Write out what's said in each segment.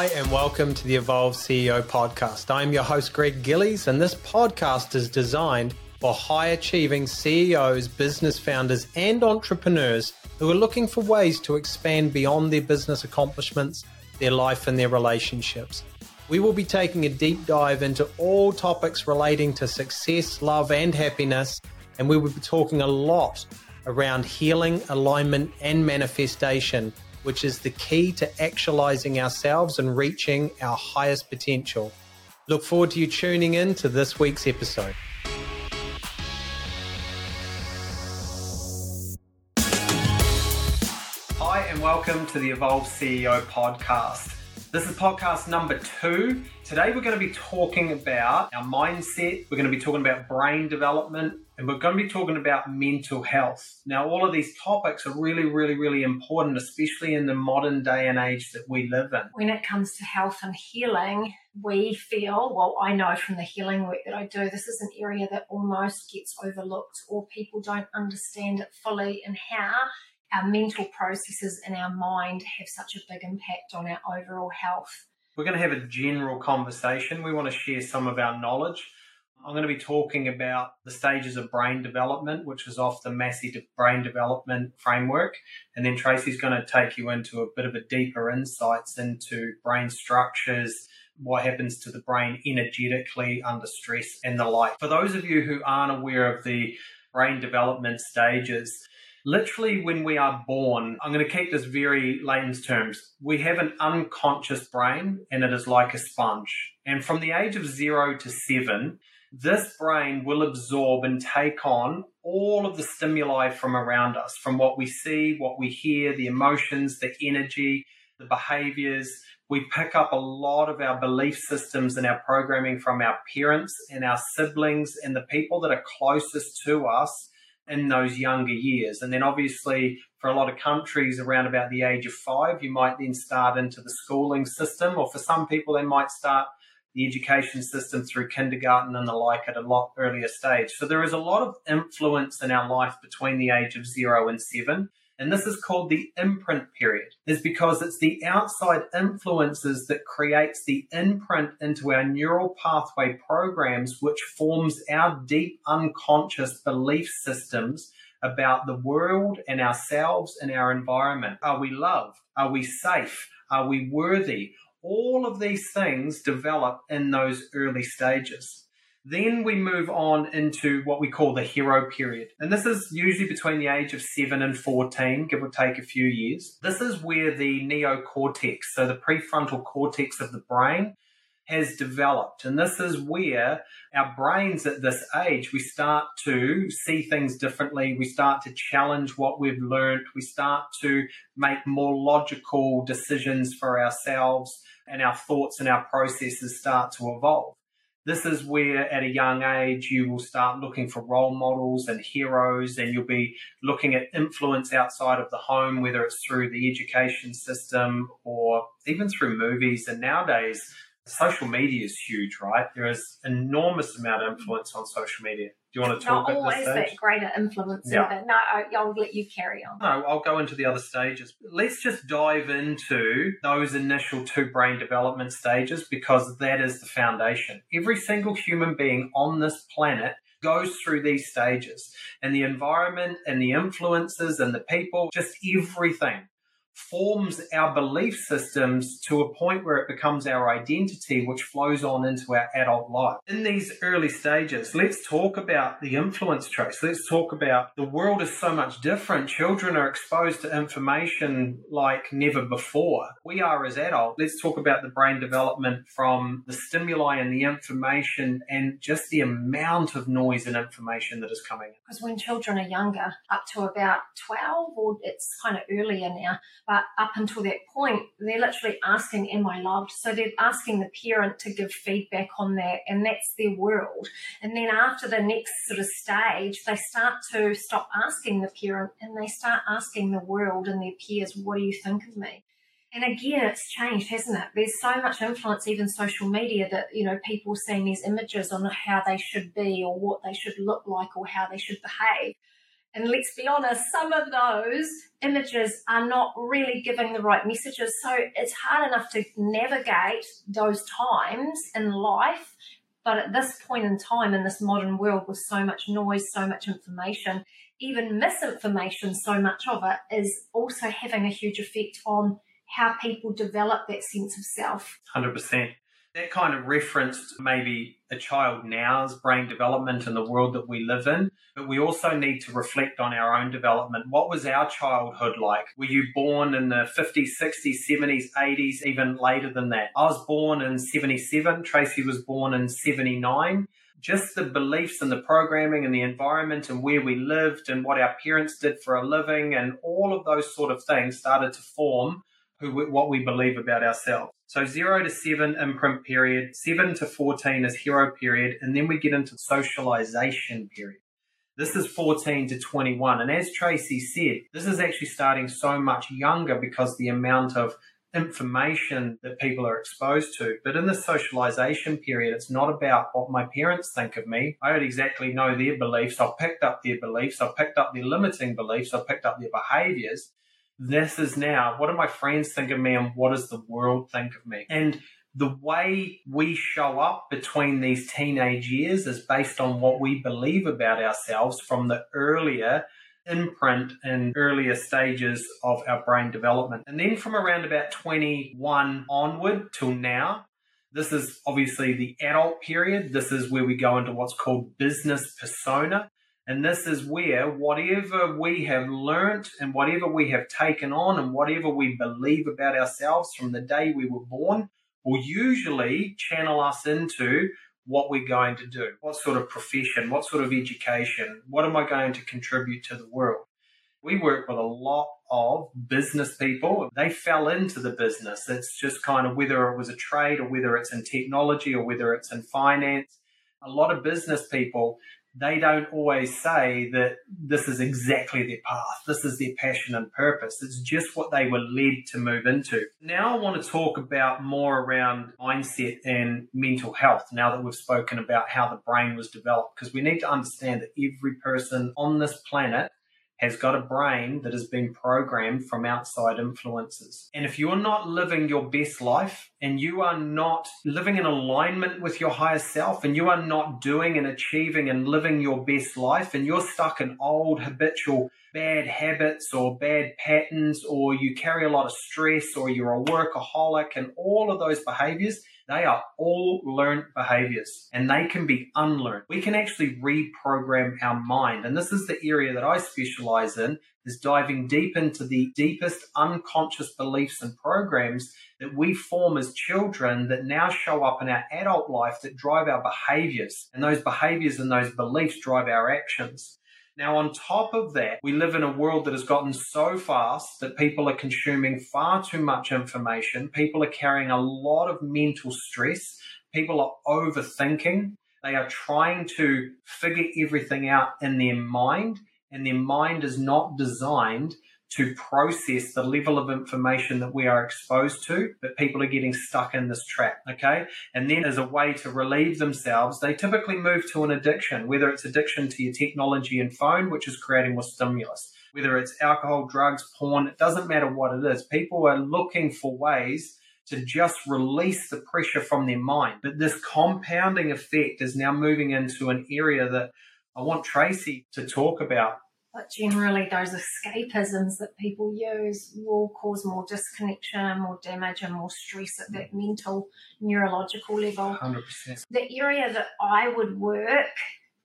Hi, and welcome to the Evolved CEO podcast. I'm your host, Greg Gillies, and this podcast is designed for high achieving CEOs, business founders, and entrepreneurs who are looking for ways to expand beyond their business accomplishments, their life, and their relationships. We will be taking a deep dive into all topics relating to success, love, and happiness, and we will be talking a lot around healing, alignment, and manifestation which is the key to actualizing ourselves and reaching our highest potential. Look forward to you tuning in to this week's episode. Hi, and welcome to the Evolved CEO podcast. This is podcast number two. Today, we're going to be talking about our mindset, we're going to be talking about brain development, and we're going to be talking about mental health. Now, all of these topics are really, really, really important, especially in the modern day and age that we live in. When it comes to health and healing, we feel, well, I know from the healing work that I do, this is an area that almost gets overlooked or people don't understand it fully and how our mental processes in our mind have such a big impact on our overall health. We're going to have a general conversation. We want to share some of our knowledge. I'm going to be talking about the stages of brain development, which is off the Massey brain development framework. And then Tracey's going to take you into a bit of a deeper insights into brain structures, what happens to the brain energetically under stress and the like. For those of you who aren't aware of the brain development stages, literally when we are born, I'm going to keep this very layman's terms. We have an unconscious brain and it is like a sponge. And from the age of zero to seven, this brain will absorb and take on all of the stimuli from around us, from what we see, what we hear, the emotions, the energy, the behaviors. We pick up a lot of our belief systems and our programming from our parents and our siblings and the people that are closest to us in those younger years. And then obviously for a lot of countries around about the age of five, you might then start into the schooling system, or for some people, they might start the education system through kindergarten and the like at a lot earlier stage. So there is a lot of influence in our life between the age of zero and seven. And this is called the imprint period, is because it's the outside influences that creates the imprint into our neural pathway programs, which forms our deep unconscious belief systems about the world and ourselves and our environment. Are we loved? Are we safe? Are we worthy? All of these things develop in those early stages. Then we move on into what we call the hero period. And this is usually between the age of 7 and 14, give or take a few years. This is where the neocortex, so the prefrontal cortex of the brain, has developed. And this is where our brains at this age, we start to see things differently. We start to challenge what we've learned. We start to make more logical decisions for ourselves and our thoughts and our processes start to evolve. This is where, at a young age, you will start looking for role models and heroes, and you'll be looking at influence outside of the home, whether it's through the education system or even through movies. And nowadays, social media is huge, right? There is enormous amount of influence on social media. Do you want to talk Not always that greater influence Yeah. either. No, I- I'll let you carry on. No, I'll go into the other stages. Let's just dive into those initial two brain development stages because that is the foundation. Every single human being on this planet goes through these stages, and the environment and the influences and the people, just everything forms our belief systems to a point where it becomes our identity, which flows on into our adult life. In these early stages, let's talk about the influence trace. Let's talk about the world is so much different. Children are exposed to information like never before. We are as adults. Let's talk about the brain development from the stimuli and the information and just the amount of noise and information that is coming. Because when children are younger, up to about 12, or it's kind of earlier now, but up until that point, they're literally asking, Am I loved? So they're asking the parent to give feedback on that, and that's their world. And then after the next sort of stage, they start to stop asking the parent and they start asking the world and their peers, What do you think of me? And again, it's changed, hasn't it? There's so much influence, even social media, that you know people seeing these images on how they should be or what they should look like or how they should behave. And let's be honest, some of those images are not really giving the right messages. So it's hard enough to navigate those times in life. But at this point in time, in this modern world with so much noise, so much information, even misinformation, so much of it is also having a huge effect on how people develop that sense of self. 100%. That kind of referenced maybe a child now's brain development and the world that we live in, but we also need to reflect on our own development. What was our childhood like? Were you born in the 50s, 60s, 70s, 80s, even later than that? I was born in 77. Tracey was born in 79 just the beliefs and the programming and the environment and where we lived and what our parents did for a living and all of those sort of things started to form who, what we believe about ourselves. So zero to seven imprint period, seven to 14 is hero period, and then we get into socialization period. This is 14 to 21. And as Tracey said, this is actually starting so much younger because the amount of information that people are exposed to. But in the socialization period, it's not about what my parents think of me. I don't exactly know their beliefs. I've picked up their beliefs. I've picked up their limiting beliefs. I've picked up their behaviors this is now what do my friends think of me and what does the world think of me? And the way we show up between these teenage years is based on what we believe about ourselves from the earlier imprint and earlier stages of our brain development. And then from around about 21 onward till now, this is obviously the adult period. This is where we go into what's called business persona. And this is where whatever we have learnt and whatever we have taken on and whatever we believe about ourselves from the day we were born will usually channel us into what we're going to do. What sort of profession? What sort of education? What am I going to contribute to the world? We work with a lot of business people. They fell into the business. It's just kind of whether it was a trade or whether it's in technology or whether it's in finance. A lot of business people they don't always say that this is exactly their path, this is their passion and purpose. It's just what they were led to move into. Now, I want to talk about more around mindset and mental health now that we've spoken about how the brain was developed, because we need to understand that every person on this planet has got a brain that has been programmed from outside influences. And if you're not living your best life and you are not living in alignment with your higher self and you are not doing and achieving and living your best life and you're stuck in old habitual bad habits or bad patterns or you carry a lot of stress or you're a workaholic and all of those behaviors, they are all learned behaviors and they can be unlearned. We can actually reprogram our mind. And this is the area that I specialize in is diving deep into the deepest unconscious beliefs and programs that we form as children that now show up in our adult life that drive our behaviors. And those behaviors and those beliefs drive our actions. Now, on top of that, we live in a world that has gotten so fast that people are consuming far too much information. People are carrying a lot of mental stress. People are overthinking. They are trying to figure everything out in their mind, and their mind is not designed to process the level of information that we are exposed to, but people are getting stuck in this trap. Okay. And then as a way to relieve themselves, they typically move to an addiction, whether it's addiction to your technology and phone, which is creating more stimulus, whether it's alcohol, drugs, porn, it doesn't matter what it is. People are looking for ways to just release the pressure from their mind. But this compounding effect is now moving into an area that I want Tracey to talk about but generally, those escapisms that people use will cause more disconnection, more damage, and more stress at that mental, neurological level. 100%. The area that I would work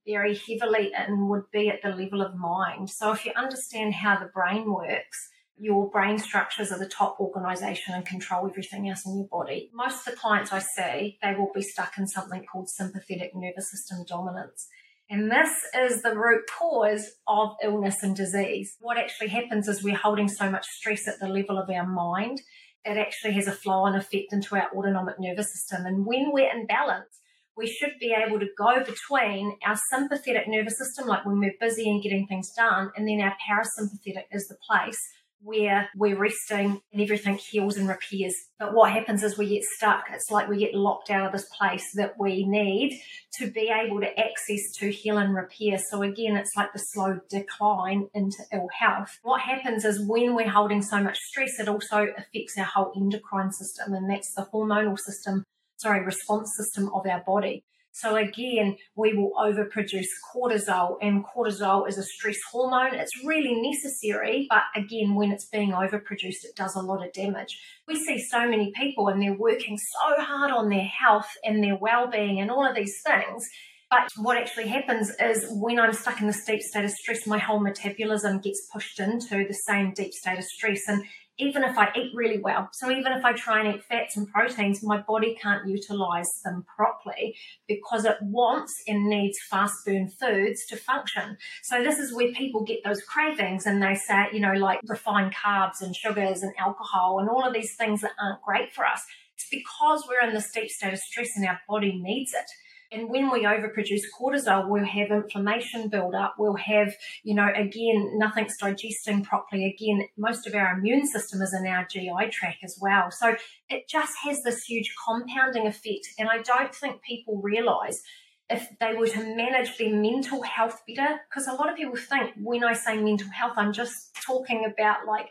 very heavily in would be at the level of mind. So, if you understand how the brain works, your brain structures are the top organization and control everything else in your body. Most of the clients I see, they will be stuck in something called sympathetic nervous system dominance. And this is the root cause of illness and disease. What actually happens is we're holding so much stress at the level of our mind. It actually has a flow on effect into our autonomic nervous system. And when we're in balance, we should be able to go between our sympathetic nervous system, like when we're busy and getting things done, and then our parasympathetic is the place where we're resting and everything heals and repairs. But what happens is we get stuck. It's like we get locked out of this place that we need to be able to access to heal and repair. So again, it's like the slow decline into ill health. What happens is when we're holding so much stress, it also affects our whole endocrine system, and that's the hormonal system, sorry, response system of our body. So again, we will overproduce cortisol and cortisol is a stress hormone. It's really necessary, but again, when it's being overproduced, it does a lot of damage. We see so many people and they're working so hard on their health and their well-being and all of these things. But what actually happens is when I'm stuck in this deep state of stress, my whole metabolism gets pushed into the same deep state of stress. And even if I eat really well, so even if I try and eat fats and proteins, my body can't utilize them properly because it wants and needs fast burn foods to function. So this is where people get those cravings and they say, you know, like refined carbs and sugars and alcohol and all of these things that aren't great for us. It's because we're in this deep state of stress and our body needs it. And when we overproduce cortisol, we'll have inflammation build up. We'll have, you know, again, nothing's digesting properly. Again, most of our immune system is in our GI tract as well. So it just has this huge compounding effect. And I don't think people realize if they were to manage their mental health better, because a lot of people think when I say mental health, I'm just talking about like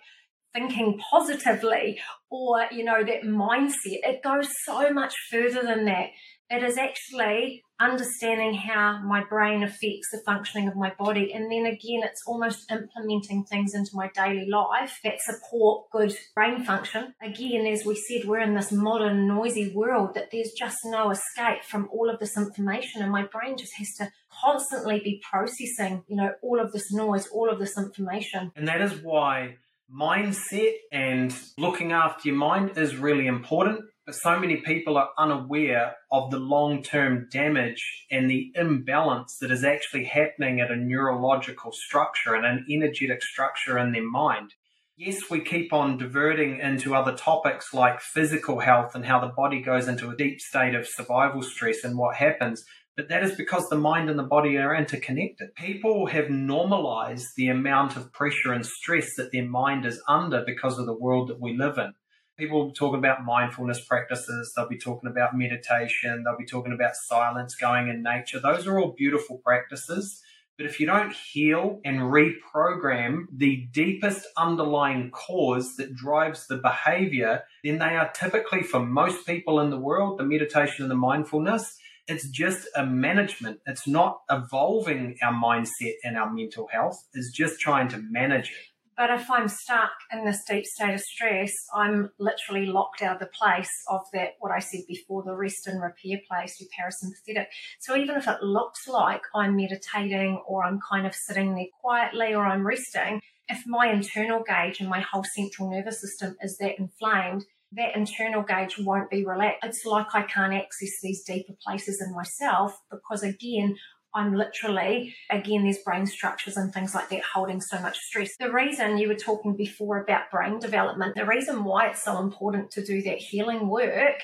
thinking positively or, you know, that mindset. It goes so much further than that. It is actually understanding how my brain affects the functioning of my body. And then again, it's almost implementing things into my daily life that support good brain function. Again, as we said, we're in this modern, noisy world that there's just no escape from all of this information. And my brain just has to constantly be processing, you know, all of this noise, all of this information. And that is why mindset and looking after your mind is really important but so many people are unaware of the long term damage and the imbalance that is actually happening at a neurological structure and an energetic structure in their mind. Yes, we keep on diverting into other topics like physical health and how the body goes into a deep state of survival stress and what happens, but that is because the mind and the body are interconnected. People have normalized the amount of pressure and stress that their mind is under because of the world that we live in people will be talking about mindfulness practices, they'll be talking about meditation, they'll be talking about silence, going in nature. Those are all beautiful practices. But if you don't heal and reprogram the deepest underlying cause that drives the behavior, then they are typically, for most people in the world, the meditation and the mindfulness, it's just a management. It's not evolving our mindset and our mental health, it's just trying to manage it. But if I'm stuck in this deep state of stress, I'm literally locked out of the place of that, what I said before, the rest and repair place, your parasympathetic. So even if it looks like I'm meditating or I'm kind of sitting there quietly or I'm resting, if my internal gauge and my whole central nervous system is that inflamed, that internal gauge won't be relaxed. It's like I can't access these deeper places in myself because, again, I'm literally, again, there's brain structures and things like that holding so much stress. The reason you were talking before about brain development, the reason why it's so important to do that healing work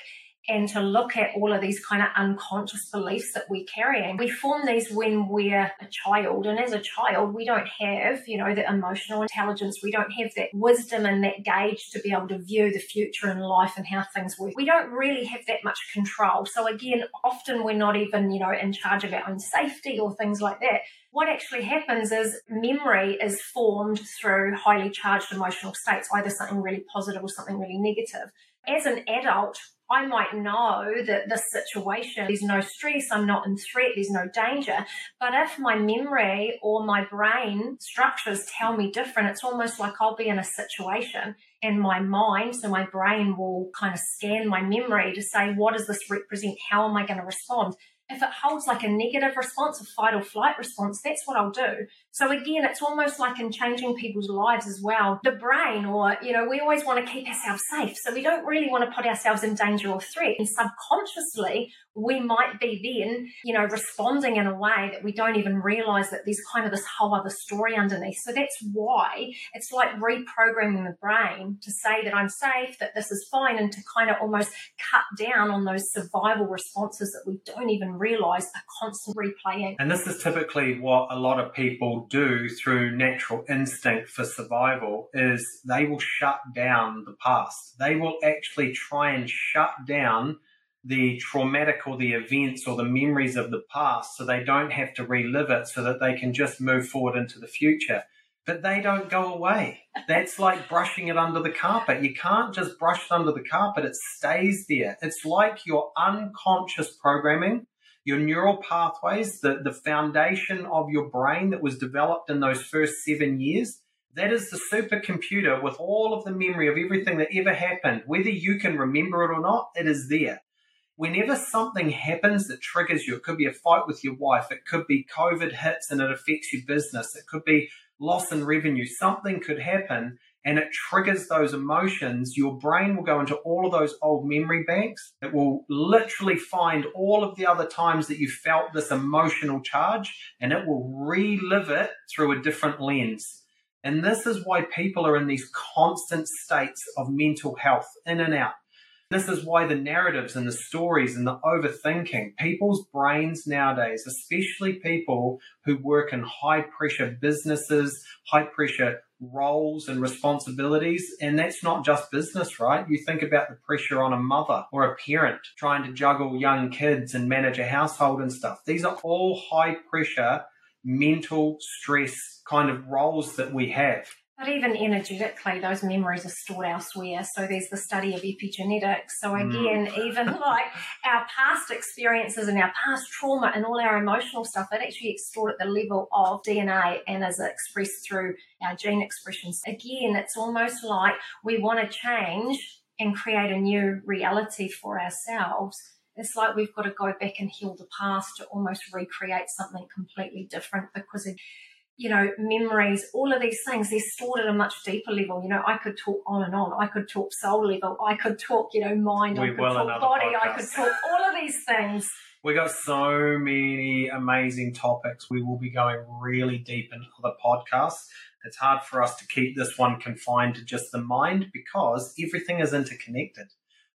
and to look at all of these kind of unconscious beliefs that we're carrying. We form these when we're a child, and as a child, we don't have, you know, the emotional intelligence, we don't have that wisdom and that gauge to be able to view the future in life and how things work. We don't really have that much control. So, again, often we're not even, you know, in charge of our own safety or things like that what actually happens is memory is formed through highly charged emotional states, either something really positive or something really negative. As an adult, I might know that this situation, there's no stress, I'm not in threat, there's no danger. But if my memory or my brain structures tell me different, it's almost like I'll be in a situation and my mind, so my brain will kind of scan my memory to say, what does this represent? How am I going to respond? If it holds like a negative response, a fight or flight response, that's what I'll do. So again, it's almost like in changing people's lives as well. The brain, or, you know, we always want to keep ourselves safe. So we don't really want to put ourselves in danger or threat. And subconsciously, we might be then, you know, responding in a way that we don't even realize that there's kind of this whole other story underneath. So that's why it's like reprogramming the brain to say that I'm safe, that this is fine, and to kind of almost cut down on those survival responses that we don't even realize are constantly replaying. And this is typically what a lot of people do through natural instinct for survival is they will shut down the past. They will actually try and shut down the traumatic or the events or the memories of the past so they don't have to relive it so that they can just move forward into the future. But they don't go away. That's like brushing it under the carpet. You can't just brush it under the carpet, it stays there. It's like your unconscious programming, your neural pathways, the, the foundation of your brain that was developed in those first seven years. That is the supercomputer with all of the memory of everything that ever happened. Whether you can remember it or not, it is there whenever something happens that triggers you, it could be a fight with your wife, it could be COVID hits and it affects your business, it could be loss in revenue, something could happen and it triggers those emotions, your brain will go into all of those old memory banks. It will literally find all of the other times that you felt this emotional charge and it will relive it through a different lens. And this is why people are in these constant states of mental health, in and out. This is why the narratives and the stories and the overthinking, people's brains nowadays, especially people who work in high pressure businesses, high pressure roles and responsibilities. And that's not just business, right? You think about the pressure on a mother or a parent trying to juggle young kids and manage a household and stuff. These are all high pressure mental stress kind of roles that we have. But even energetically, those memories are stored elsewhere. So there's the study of epigenetics. So hmm. again, mm. even like our past experiences and our past trauma and all our emotional stuff, it actually gets stored at the level of DNA and is expressed through our gene expressions. Again, it's almost like we want to change and create a new reality for ourselves. It's like we've got to go back and heal the past to almost recreate something completely different because you know, memories, all of these things, they're stored at a much deeper level. You know, I could talk on and on. I could talk soul level. I could talk, you know, mind. We I could talk body. Podcast. I could talk all of these things. We got so many amazing topics. We will be going really deep in other podcasts. It's hard for us to keep this one confined to just the mind because everything is interconnected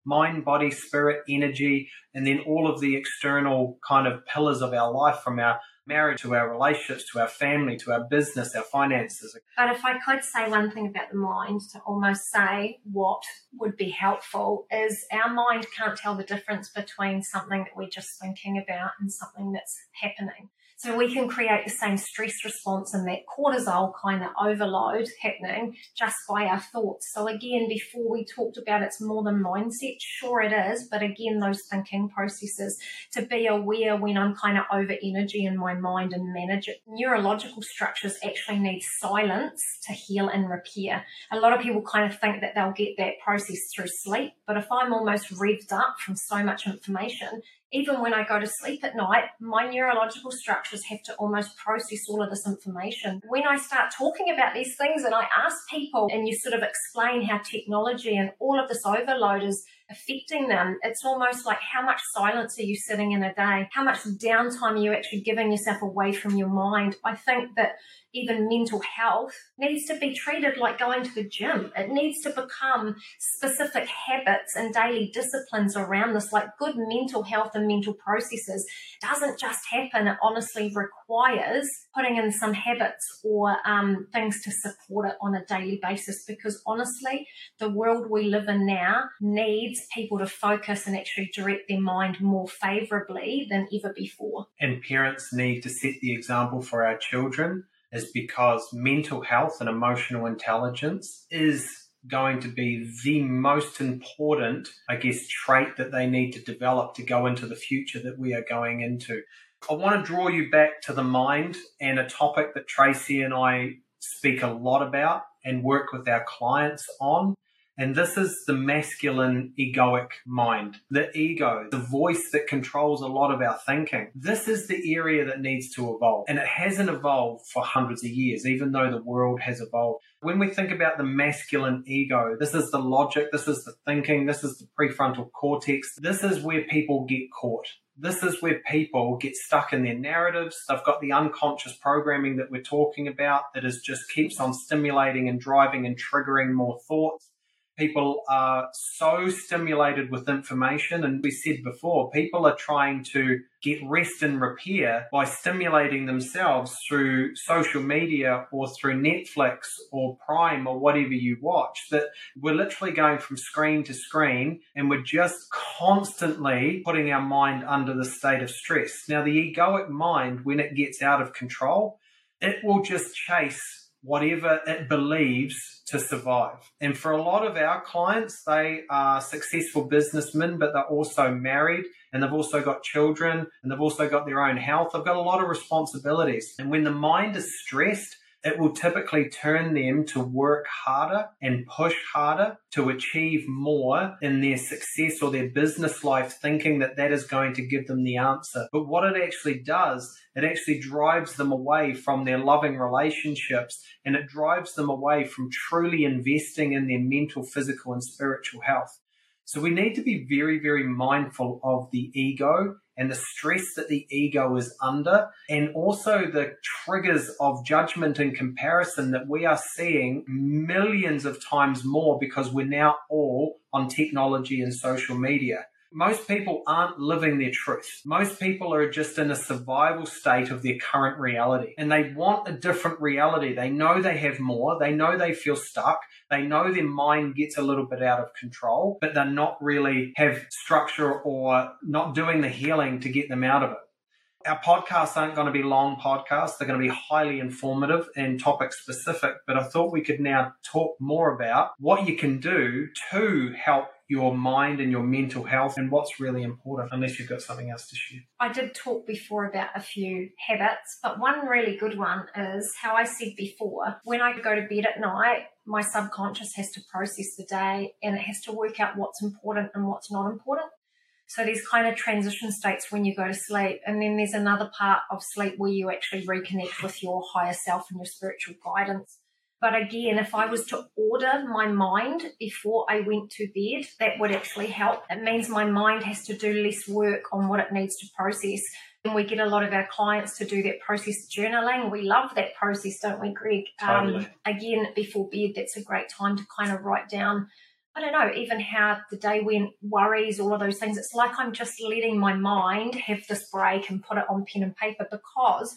mind, body, spirit, energy, and then all of the external kind of pillars of our life from our marriage to our relationships, to our family, to our business, our finances. But if I could say one thing about the mind to almost say what would be helpful is our mind can't tell the difference between something that we're just thinking about and something that's happening. So we can create the same stress response and that cortisol kind of overload happening just by our thoughts. So again, before we talked about it's more than mindset, sure it is, but again, those thinking processes to be aware when I'm kind of over energy in my mind and manage it. Neurological structures actually need silence to heal and repair. A lot of people kind of think that they'll get that process through sleep, but if I'm almost revved up from so much information, even when I go to sleep at night, my neurological structures have to almost process all of this information. When I start talking about these things and I ask people and you sort of explain how technology and all of this overload is affecting them, it's almost like how much silence are you sitting in a day? How much downtime are you actually giving yourself away from your mind? I think that even mental health needs to be treated like going to the gym. It needs to become specific habits and daily disciplines around this, like good mental health and mental processes doesn't just happen. It honestly requires putting in some habits or um, things to support it on a daily basis because honestly, the world we live in now needs people to focus and actually direct their mind more favorably than ever before. And parents need to set the example for our children is because mental health and emotional intelligence is going to be the most important, I guess, trait that they need to develop to go into the future that we are going into. I want to draw you back to the mind and a topic that Tracey and I speak a lot about and work with our clients on. And this is the masculine egoic mind, the ego, the voice that controls a lot of our thinking. This is the area that needs to evolve. And it hasn't evolved for hundreds of years, even though the world has evolved. When we think about the masculine ego, this is the logic, this is the thinking, this is the prefrontal cortex, this is where people get caught. this is where people get stuck in their narratives. They've got the unconscious programming that we're talking about that is just keeps on stimulating and driving and triggering more thoughts. People are so stimulated with information. And we said before, people are trying to get rest and repair by stimulating themselves through social media or through Netflix or Prime or whatever you watch. That we're literally going from screen to screen and we're just constantly putting our mind under the state of stress. Now, the egoic mind, when it gets out of control, it will just chase whatever it believes to survive. And for a lot of our clients, they are successful businessmen, but they're also married and they've also got children and they've also got their own health. They've got a lot of responsibilities. And when the mind is stressed, it will typically turn them to work harder and push harder to achieve more in their success or their business life, thinking that that is going to give them the answer. But what it actually does, it actually drives them away from their loving relationships and it drives them away from truly investing in their mental, physical, and spiritual health. So we need to be very, very mindful of the ego and the stress that the ego is under, and also the triggers of judgment and comparison that we are seeing millions of times more because we're now all on technology and social media most people aren't living their truth. Most people are just in a survival state of their current reality and they want a different reality. They know they have more. They know they feel stuck. They know their mind gets a little bit out of control, but they're not really have structure or not doing the healing to get them out of it. Our podcasts aren't going to be long podcasts. They're going to be highly informative and topic specific. But I thought we could now talk more about what you can do to help your mind and your mental health and what's really important, unless you've got something else to share. I did talk before about a few habits, but one really good one is how I said before when I go to bed at night, my subconscious has to process the day and it has to work out what's important and what's not important. So there's kind of transition states when you go to sleep. And then there's another part of sleep where you actually reconnect with your higher self and your spiritual guidance. But again, if I was to order my mind before I went to bed, that would actually help. It means my mind has to do less work on what it needs to process. And we get a lot of our clients to do that process journaling. We love that process, don't we, Greg? Um, totally. Um, again, before bed, that's a great time to kind of write down I don't know, even how the day went, worries, all of those things. It's like I'm just letting my mind have this break and put it on pen and paper because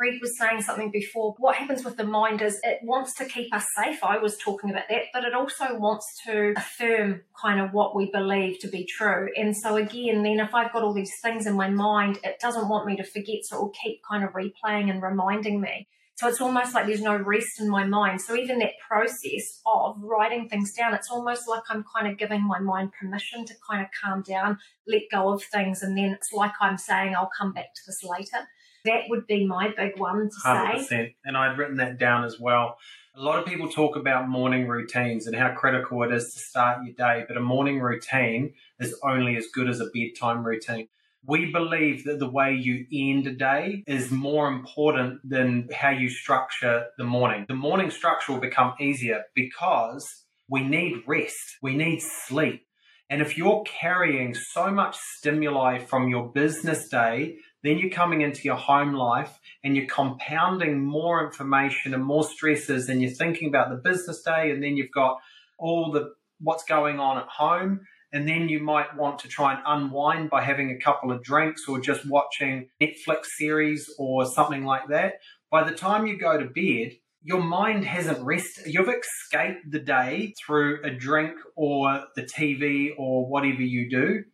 Greg was saying something before. What happens with the mind is it wants to keep us safe. I was talking about that, but it also wants to affirm kind of what we believe to be true. And so, again, then if I've got all these things in my mind, it doesn't want me to forget. So it will keep kind of replaying and reminding me. So it's almost like there's no rest in my mind. So even that process of writing things down, it's almost like I'm kind of giving my mind permission to kind of calm down, let go of things. And then it's like I'm saying, I'll come back to this later. That would be my big one to 100%. say. And I'd written that down as well. A lot of people talk about morning routines and how critical it is to start your day, but a morning routine is only as good as a bedtime routine. We believe that the way you end a day is more important than how you structure the morning. The morning structure will become easier because we need rest, we need sleep. And if you're carrying so much stimuli from your business day then you're coming into your home life and you're compounding more information and more stresses and you're thinking about the business day and then you've got all the what's going on at home and then you might want to try and unwind by having a couple of drinks or just watching Netflix series or something like that. By the time you go to bed, your mind hasn't rested. You've escaped the day through a drink or the TV or whatever you do,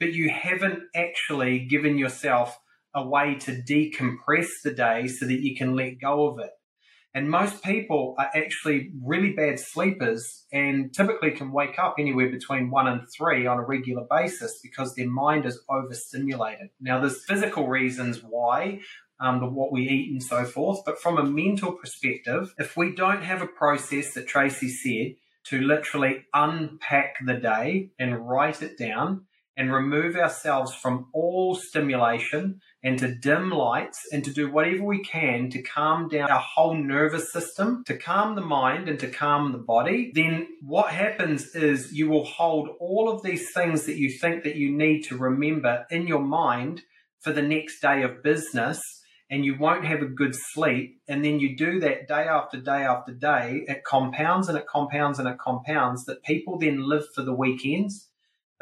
but you haven't actually given yourself a way to decompress the day so that you can let go of it. And most people are actually really bad sleepers and typically can wake up anywhere between one and three on a regular basis because their mind is overstimulated. Now, there's physical reasons why, um, what we eat and so forth, but from a mental perspective, if we don't have a process that Tracey said to literally unpack the day and write it down, and remove ourselves from all stimulation and to dim lights and to do whatever we can to calm down our whole nervous system, to calm the mind and to calm the body, then what happens is you will hold all of these things that you think that you need to remember in your mind for the next day of business and you won't have a good sleep. And then you do that day after day after day. It compounds and it compounds and it compounds that people then live for the weekends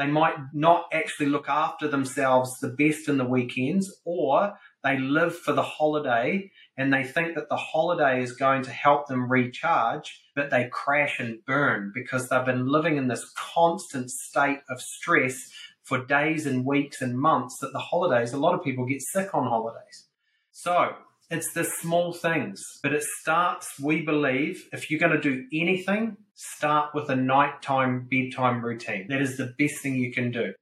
they might not actually look after themselves the best in the weekends, or they live for the holiday and they think that the holiday is going to help them recharge, but they crash and burn because they've been living in this constant state of stress for days and weeks and months that the holidays, a lot of people get sick on holidays. So it's the small things, but it starts, we believe, if you're going to do anything, start with a nighttime bedtime routine. That is the best thing you can do.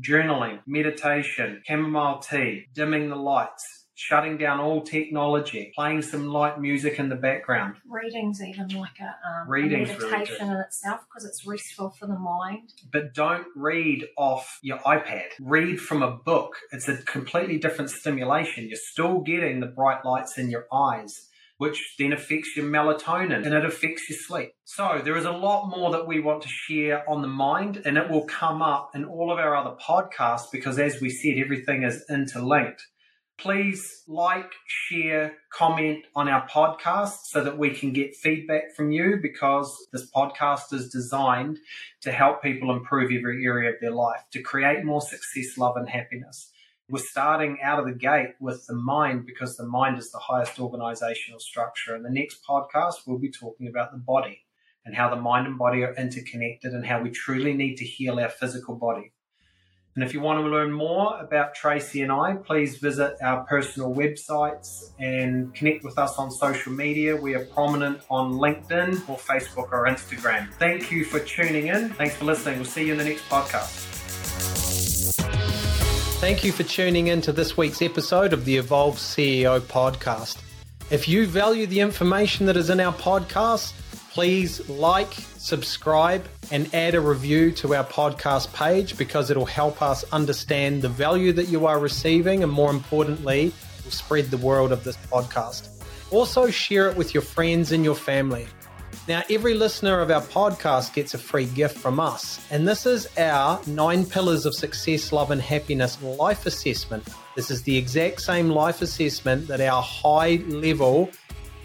Journaling, meditation, chamomile tea, dimming the lights, shutting down all technology, playing some light music in the background. Reading's even like a, um, Reading's a meditation really in itself because it's restful for the mind. But don't read off your iPad. Read from a book. It's a completely different stimulation. You're still getting the bright lights in your eyes which then affects your melatonin and it affects your sleep. So there is a lot more that we want to share on the mind and it will come up in all of our other podcasts because as we said, everything is interlinked. Please like, share, comment on our podcast so that we can get feedback from you because this podcast is designed to help people improve every area of their life, to create more success, love, and happiness. We're starting out of the gate with the mind because the mind is the highest organizational structure. In the next podcast, we'll be talking about the body and how the mind and body are interconnected and how we truly need to heal our physical body. And if you want to learn more about Tracey and I, please visit our personal websites and connect with us on social media. We are prominent on LinkedIn or Facebook or Instagram. Thank you for tuning in. Thanks for listening. We'll see you in the next podcast. Thank you for tuning in to this week's episode of the Evolved CEO podcast. If you value the information that is in our podcast, please like, subscribe, and add a review to our podcast page because it'll help us understand the value that you are receiving and, more importantly, will spread the world of this podcast. Also, share it with your friends and your family. Now, every listener of our podcast gets a free gift from us, and this is our Nine Pillars of Success, Love, and Happiness life assessment. This is the exact same life assessment that our high level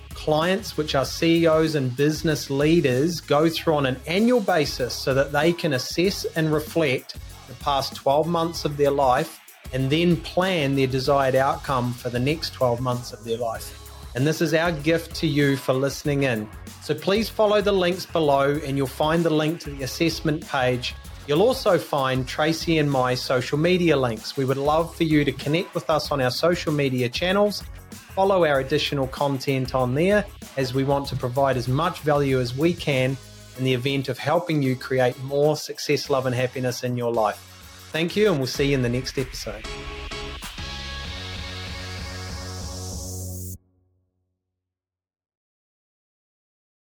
clients, which are CEOs and business leaders, go through on an annual basis so that they can assess and reflect the past 12 months of their life and then plan their desired outcome for the next 12 months of their life. And this is our gift to you for listening in. So please follow the links below and you'll find the link to the assessment page. You'll also find Tracey and my social media links. We would love for you to connect with us on our social media channels follow our additional content on there as we want to provide as much value as we can in the event of helping you create more success, love, and happiness in your life. Thank you, and we'll see you in the next episode.